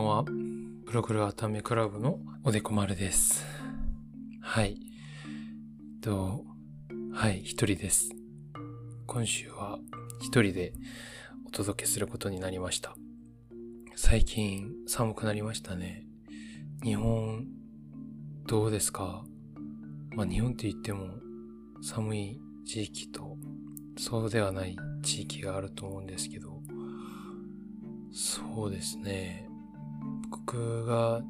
んは。プログルアタメクラブのおでこ丸です。はい。えっと、はい、一人です。今週は一人でお届けすることになりました。最近寒くなりましたね。日本、どうですか？まあ日本って言っても寒い地域とそうではない地域があると思うんですけど、そうですね。僕が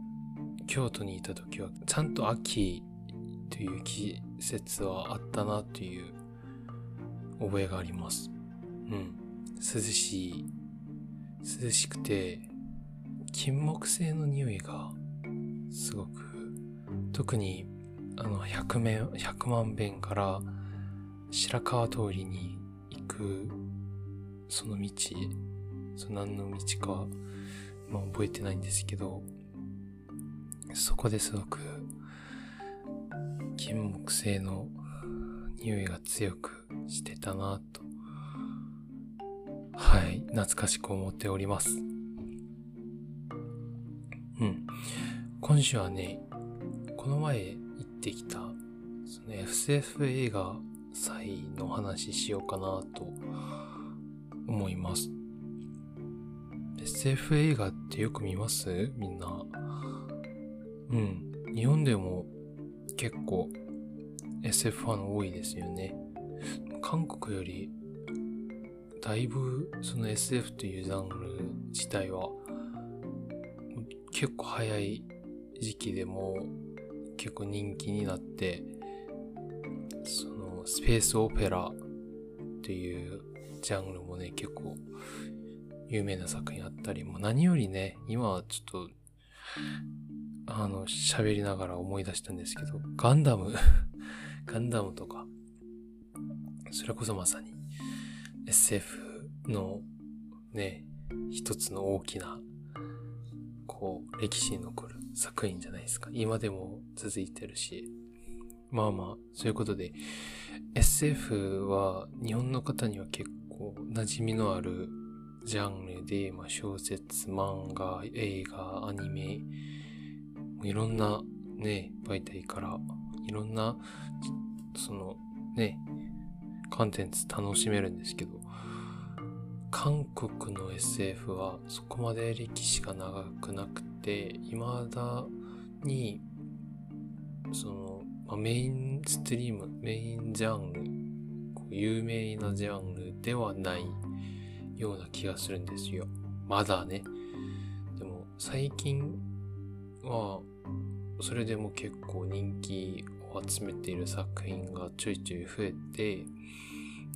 京都にいた時はちゃんと秋という季節はあったなという覚えがあります。うん。涼しい、涼しくて、金木犀の匂いがすごく、特にあの百面、百万遍から白川通りに行くその道、その何の道か、まあ覚えてないんですけど、そこですごく金木犀の匂いが強くしてたなと、はい、懐かしく思っております。うん。今週はね、この前行ってきた、その SF 映画祭の話しようかなと思います。SF 映画ってよく見ます？みんな。うん。日本でも結構 SF ファン多いですよね。韓国よりだいぶその SF というジャンル自体は結構早い時期でも結構人気になってそのスペースオペラというジャンルもね結構有名な作品あったりも何よりね今はちょっとあの喋りながら思い出したんですけどガンダム ガンダムとかそれこそまさに SF のね一つの大きなこう歴史に残る作品じゃないですか。今でも続いてるし。まあまあそういうことで SF は日本の方には結構馴染みのあるジャンルで、まあ、小説、漫画、映画、アニメ、いろんなね、媒体から、いろんな、そのね、コンテンツ楽しめるんですけど、韓国の SF はそこまで歴史が長くなくて、未だに、その、まあ、メインストリーム、メインジャンル、有名なジャンルではないような気がするんですよ。まだね。でも最近はそれでも結構人気を集めている作品がちょいちょい増えて、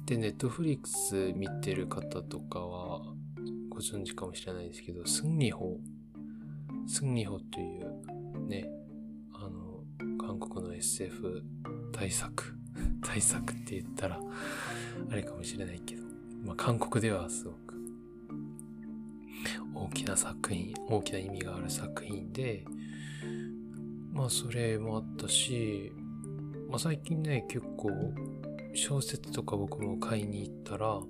で、ネットフリックス見てる方とかはご存知かもしれないですけど、スンニホ、スンニホというね、あの、韓国の SF 大作、大作って言ったらあれかもしれないけど、まあ、韓国ではすごく大きな作品、大きな意味がある作品で、まあそれもあったし、まあ最近ね、結構小説とか僕も買いに行ったら、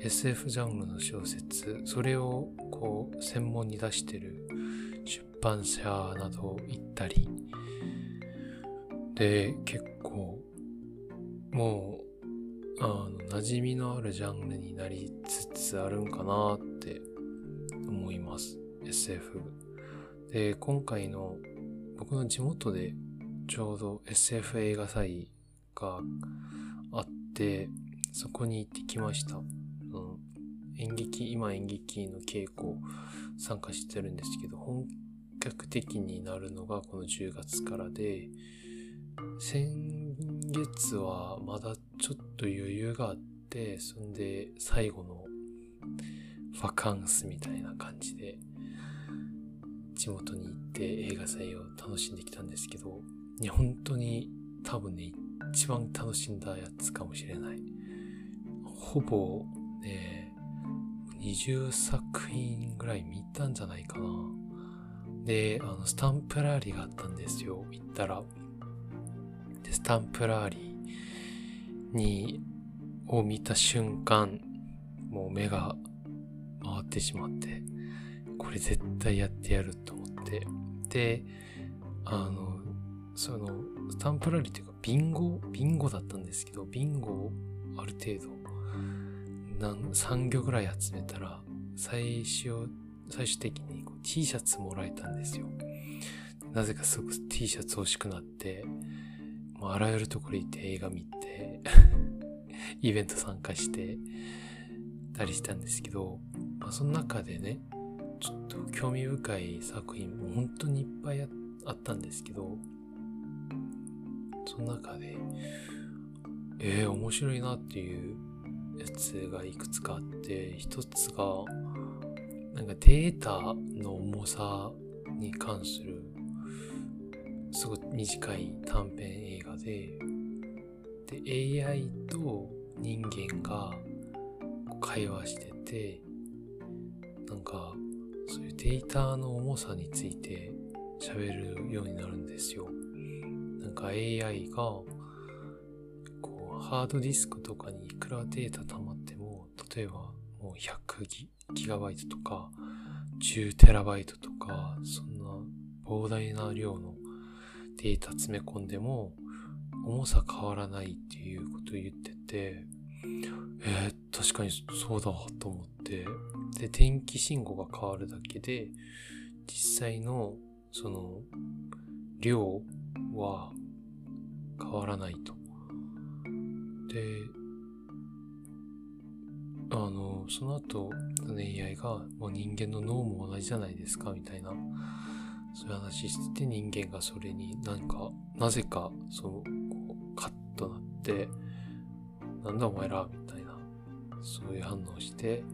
SF ジャンルの小説、それをこう専門に出してる出版社など行ったり、で、結構もうあの馴染みのあるジャンルになりつつあるんかなって思います。SF で今回の僕の地元でちょうど SF 映画祭があってそこに行ってきました、うん、演劇今演劇の稽古参加してるんですけど本格的になるのがこの10月からで先月はまだちょっと余裕があってそんで最後のバカンスみたいな感じで地元に行って映画祭を楽しんできたんですけどいや本当に多分ね一番楽しんだやつかもしれない。ほぼね20作品ぐらい見たんじゃないかな。であのスタンプラリーがあったんですよ。行ったら。でスタンプラリーにを見た瞬間もう目が回ってしまってこれ絶対やってやると思って。で、あの、その、スタンプラリーっていうか、ビンゴ、ビンゴだったんですけど、ビンゴをある程度、なん3行ぐらい集めたら、最終、最終的にこう T シャツもらえたんですよ。なぜかすごく T シャツ欲しくなって、もうあらゆるところ行って映画見て イベント参加してたりしたんですけど、まあ、その中でね、ちょっと興味深い作品も本当にいっぱいあったんですけど、その中で、えー、面白いなっていうやつがいくつかあって、一つが、なんかデータの重さに関するすごい短い短編映画で、で、AI と人間が会話してて、なんか、そういうデータの重さについて喋るようになるんですよ。なんか AI が、こう、ハードディスクとかにいくらデータ溜まっても、例えばもう100ギギガバイトとか、10テラバイトとか、そんな膨大な量のデータ詰め込んでも重さ変わらないっていうことを言ってて、えー、確かにそうだと思って、で、電気信号が変わるだけで、実際のその量は変わらないと。で、あの、その後、AI がもう人間の脳も同じじゃないですかみたいなそういう話してて人間がそれになんか、なぜか、そう、こう、カッとなって、なんだお前らみたいな、そういう反応して、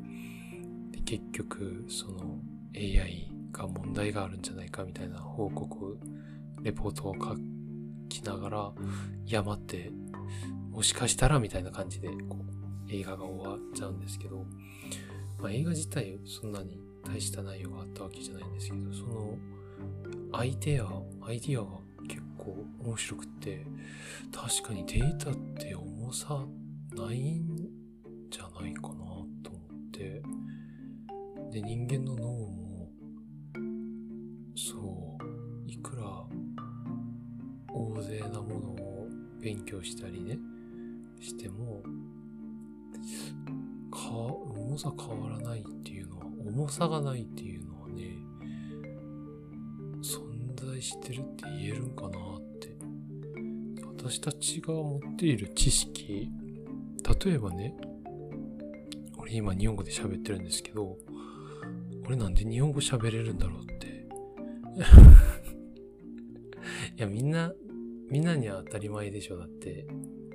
で結局、その AI が問題があるんじゃないかみたいな報告、レポートを書きながら、いや待って、もしかしたらみたいな感じで、こう、映画が終わっちゃうんですけど、まあ映画自体そんなに大した内容があったわけじゃないんですけど、その、アイデア、アイディアが結構面白くって、確かにデータって重さないんじゃないかなと思って、で、人間の脳も、そう、いくら大勢なものを勉強したりね、しても、か、重さ変わらないっていうのは、重さがないっていうの在してるって言えるんかなって。私たちが持っている知識例えばね俺今日本語で喋ってるんですけど俺なんで日本語喋れるんだろうって。いやみんなみんなには当たり前でしょ。だって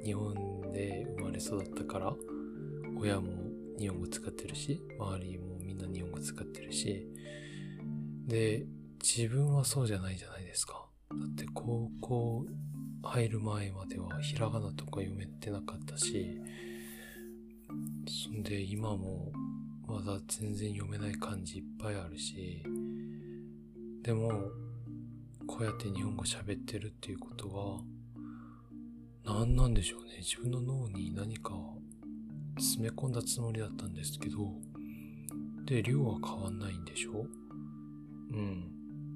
日本で生まれ育ったから親も日本語使ってるし周りもみんな日本語使ってるし。で自分はそうじゃないじゃないですか。だって高校入る前まではひらがなとか読めてなかったし、そんで今もまだ全然読めない漢字いっぱいあるし、でもこうやって日本語喋ってるっていうことは何なんでしょうね。自分の脳に何か詰め込んだつもりだったんですけど、で、量は変わんないんでしょ？うん。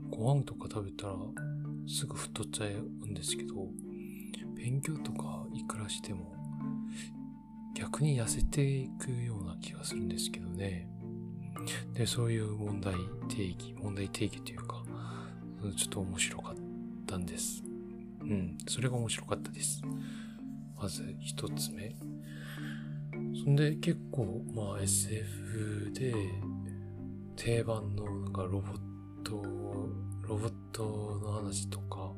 ご飯とか食べたらすぐ太っちゃうんですけど、勉強とかいくらしても逆に痩せていくような気がするんですけどね。で、そういう問題定義、問題定義というか、ちょっと面白かったんです。うん、それが面白かったです。まず一つ目。そんで結構、まあ SF で定番のなんかロボット、ロボットの話とか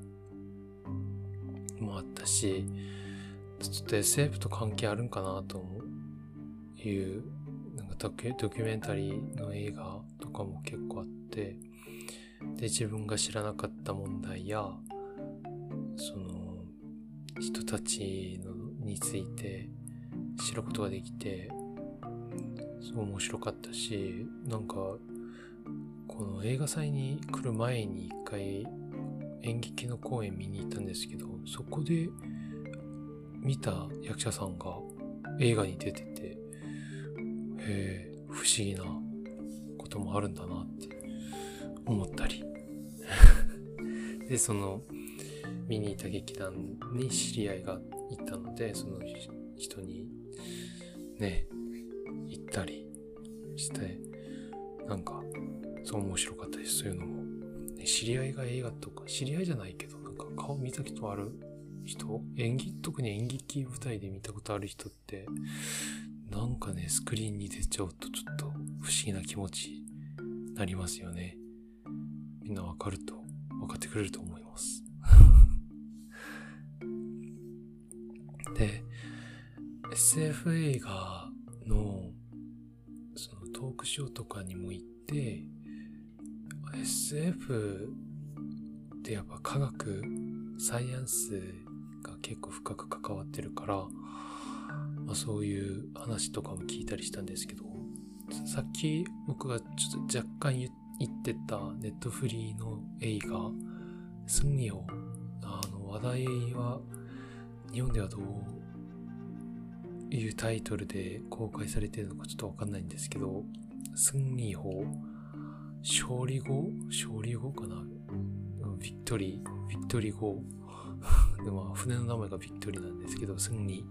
もあったし、ちょっと SF と関係あるんかなという、なんかドキュメンタリーの映画とかも結構あって、で、自分が知らなかった問題や、その、人たちのについて知ることができて、すごい面白かったし、なんか映画祭に来る前に一回演劇の公演見に行ったんですけど、そこで見た役者さんが映画に出てて、へえ、不思議なこともあるんだなって思ったり。でその見に行った劇団に知り合いがいたのでその人にね行ったりしてなんかそう面白かったです。そういうのも、知り合いが映画とか知り合いじゃないけどなんか顔見たことある人？演技？特に演劇舞台で見たことある人ってなんかねスクリーンに出ちゃうとちょっと不思議な気持ちになりますよね。みんなわかると分かってくれると思います。で SF 映画のそのトークショーとかにも行って SF ってやっぱ科学サイエンスが結構深く関わってるから、まあ、そういう話とかも聞いたりしたんですけどさっき僕がちょっと若干言ってたネットフリーの映画「승리호」あの話題は日本ではどういうタイトルで公開されてるのかちょっとわかんないんですけど、승리호 勝利号？勝利号かな？ Victory、Victory 号。でも、船の名前が Victory なんですけど、승리。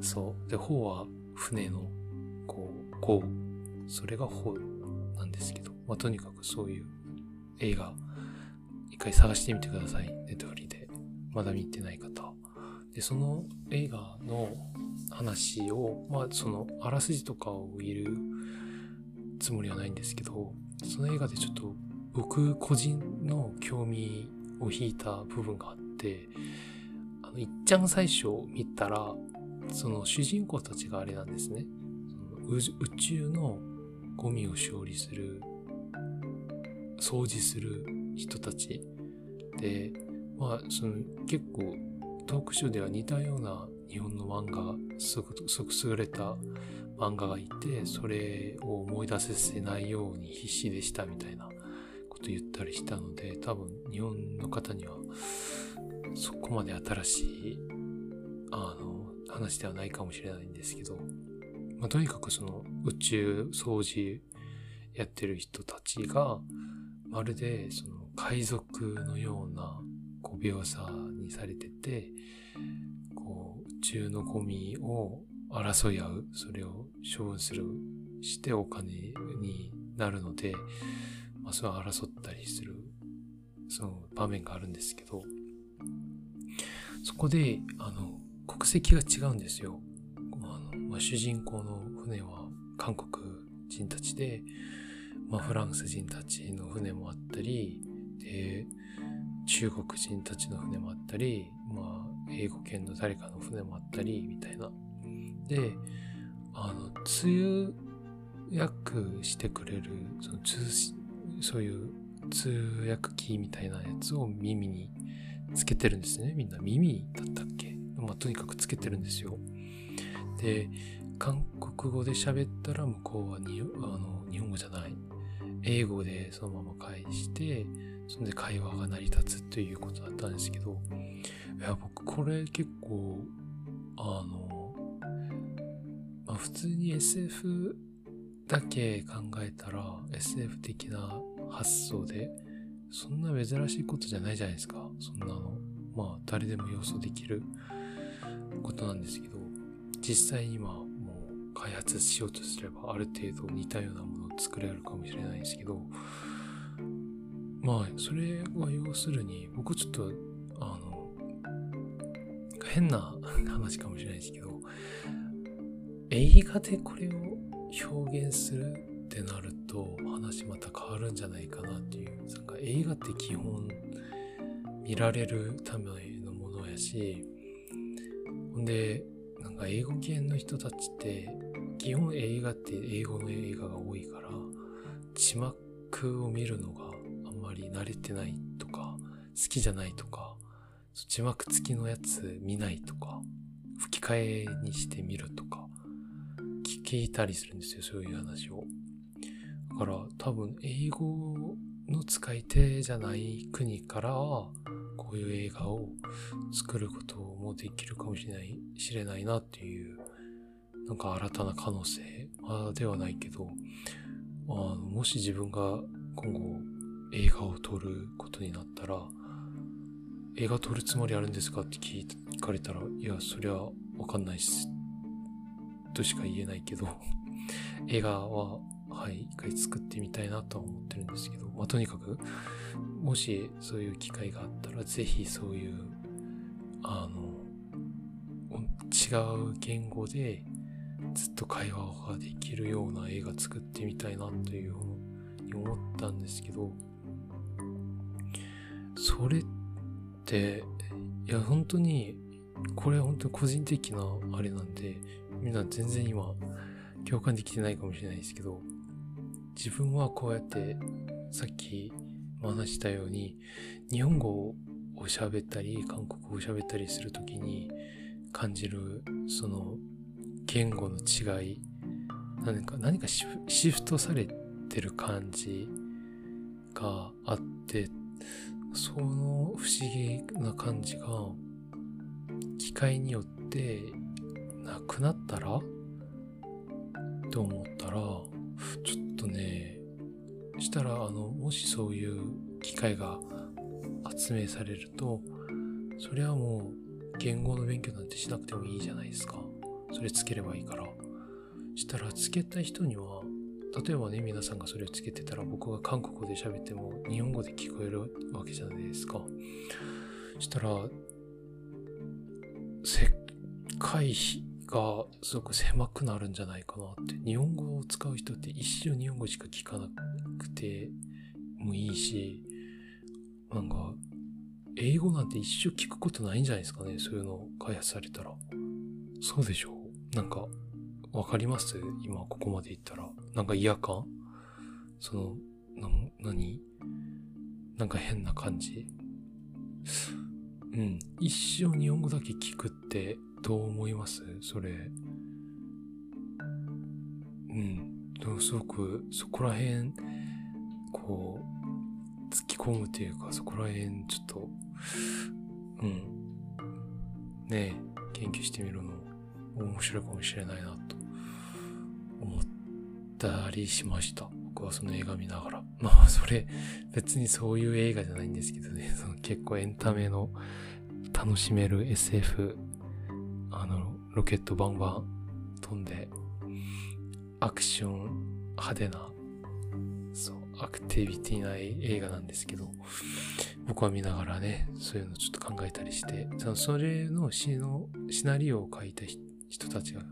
そう。で、호 は船の、こう、号。それが 호なんですけど、まあ、とにかくそういう映画、一回探してみてください。ネットフリで。まだ見てない方。で、その映画の話を、まあ、その、あらすじとかを言るつもりはないんですけど、その映画でちょっと僕個人の興味を引いた部分があって、あの、いっちゃん最初見たら、その主人公たちがあれなんですね。宇宙のゴミを処理する、掃除する人たちで、まあ、その結構トークショーでは似たような日本の漫画、すごく優れた漫画がいて、それを思い出させないように必死でしたみたいなこと言ったりしたので、多分日本の方にはそこまで新しい、あの、話ではないかもしれないんですけど、まあ、とにかくその宇宙掃除やってる人たちが、まるでその海賊のようなこう描写にされてて、こう宇宙のゴミを争い合う、それを処分する、してお金になるので、まあ、それは争ったりする、その場面があるんですけど、そこで、あの、国籍が違うんですよ。あのまあ、主人公の船は韓国人たちで、まあ、フランス人たちの船もあったり、で、中国人たちの船もあったり、まあ、英語圏の誰かの船もあったり、みたいな。で、あの、通訳してくれる、その、そういう通訳機みたいなやつを耳につけてるんですね。みんな耳だったっけ？まあ、とにかくつけてるんですよ。で、韓国語で喋ったら向こうはにあの日本語じゃない。英語でそのまま返して、そんで会話が成り立つということだったんですけど、いや、僕これ結構、あの、まあ、普通に SF だけ考えたら SF 的な発想で、そんな珍しいことじゃないじゃないですか。そんなの。まあ、誰でも予想できることなんですけど、実際に今もう開発しようとすればある程度似たようなものを作れるかもしれないんですけど、まあ、それは要するに、僕ちょっと、あの、変な話かもしれないですけど、映画でこれを表現するってなると、話また変わるんじゃないかなっていう。なんか映画って基本、見られるためのものやし、ほんで、なんか英語圏の人たちって、基本映画って英語の映画が多いから、字幕を見るのがあんまり慣れてないとか、好きじゃないとか、字幕付きのやつ見ないとか、吹き替えにしてみるとか、聞いたりするんですよ、そういう話を。だから多分英語の使い手じゃない国からこういう映画を作ることもできるかもしれない、知れないなっていう、なんか新たな可能性、あ、ではないけど、あのもし自分が今後映画を撮ることになったら、映画撮るつもりあるんですかって聞かれたら、いや、そりゃわかんないっす。としか言えないけど、映画は、はい、一回作ってみたいなとは思ってるんですけど、まあ、とにかく、もしそういう機会があったら、ぜひそういう、あの、違う言語でずっと会話ができるような映画作ってみたいなというふうに思ったんですけど、それって、いや、本当に、これは本当に個人的なあれなんで、みん全然今、共感できてないかもしれないですけど、自分はこうやって、さっき話したように、日本語を喋ったり、韓国語を喋ったりするときに感じる、その、言語の違い、何か、何かシフトされてる感じがあって、その不思議な感じが機械によってなくなったら？と思ったらちょっとねしたらあのもしそういう機械が発明されるとそれはもう言語の勉強なんてしなくてもいいじゃないですか。それつければいいから。したらつけた人には例えばね、皆さんがそれをつけてたら僕が韓国語で喋っても日本語で聞こえるわけじゃないですか。したら、世界がすごく狭くなるんじゃないかなって。日本語を使う人って一生日本語しか聞かなくてもいいし、なんか、英語なんて一生聞くことないんじゃないですかね。そういうのを開発されたら。そうでしょう？なんか、わかります？今ここまで言ったら。なんか嫌かその、な、何？なんか変な感じ？うん。一生日本語だけ聞くってどう思います？それ。うん。すごくそこら辺、こう、突き込むというか、そこら辺ちょっと、うん。ねえ、研究してみるの面白いかもしれないなと思ったりしました。僕はその映画見ながら。まあ、それ、別にそういう映画じゃないんですけどね、その結構エンタメの楽しめる SF、あの、ロケットバンバン飛んで、アクション派手な、そう、アクティビティな映画なんですけど、僕は見ながらね、そういうのちょっと考えたりして、それの詩の、シナリオを書いた人たちが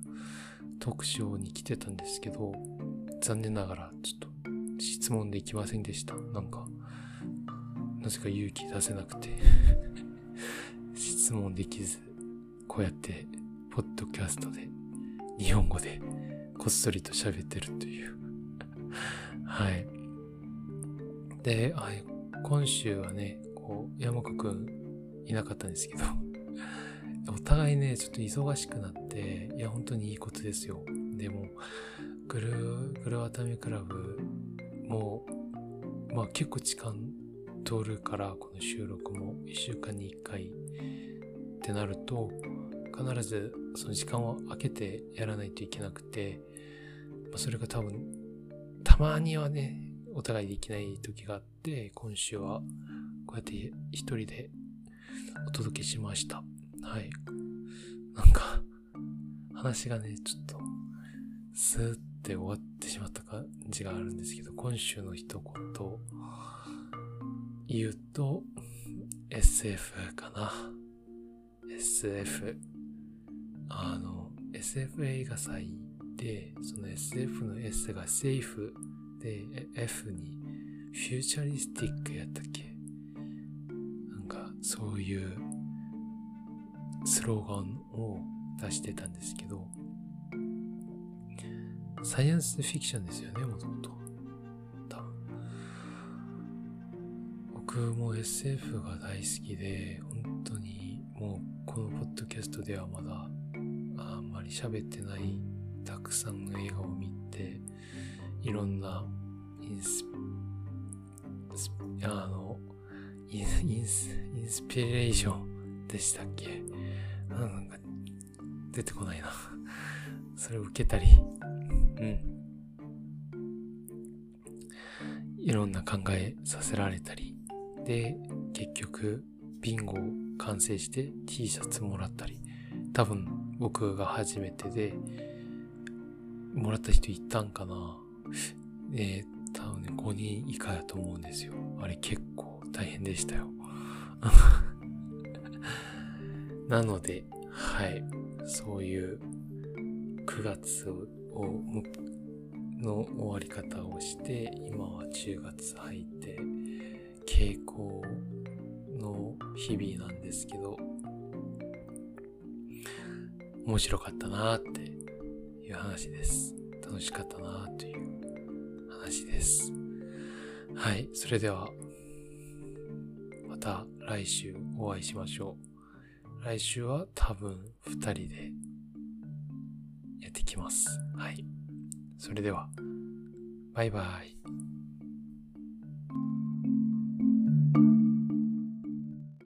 特賞に来てたんですけど、残念ながらちょっと質問できませんでした。なんか、なぜか勇気出せなくて 質問できず、こうやって、ポッドキャストで、日本語で、こっそりと喋ってるという はい。で、はい、今週はね、こう、山子くんいなかったんですけど お互いね、ちょっと忙しくなって、いや、本当にいいことですよ。でも、グル、グルワタミクラブもう、まあ結構時間通るから、この収録も1週間に1回ってなると、必ずその時間を空けてやらないといけなくて、まあ、それが多分、たまにはね、お互いできない時があって、今週はこうやって一人でお届けしました。はい。なんか、話がね、ちょっと、スーって終わってしまった感じがあるんですけど、今週の一言言うと、SF かな。SF。あの、SF 映画祭で、その SF の S がセーフで、F にフューチャリスティックやったっけ？なんか、そういうスローガンを出してたんですけど、サイエンスフィクションですよね、もともと。僕も SF が大好きで、本当にもうこのポッドキャストではまだあんまり喋ってないたくさんの映画を見て、いろんなインス、あの、インス、インスピレーションでしたっけ？なんか、出てこないな。それを受けたり、うん。いろんな考えさせられたり、で、結局、ビンゴを完成して T シャツもらったり、多分僕が初めてで、もらった人いたんかなえー、多分ね、5人以下やと思うんですよ。あれ結構大変でしたよ。なので、はい、そういう9月ををの終わり方をして、今は10月入って、傾向の日々なんですけど、面白かったなっていう話です。楽しかったなという話です。はい。それでは、また来週お会いしましょう。来週は多分2人できます。はい。それでは、バイバイ。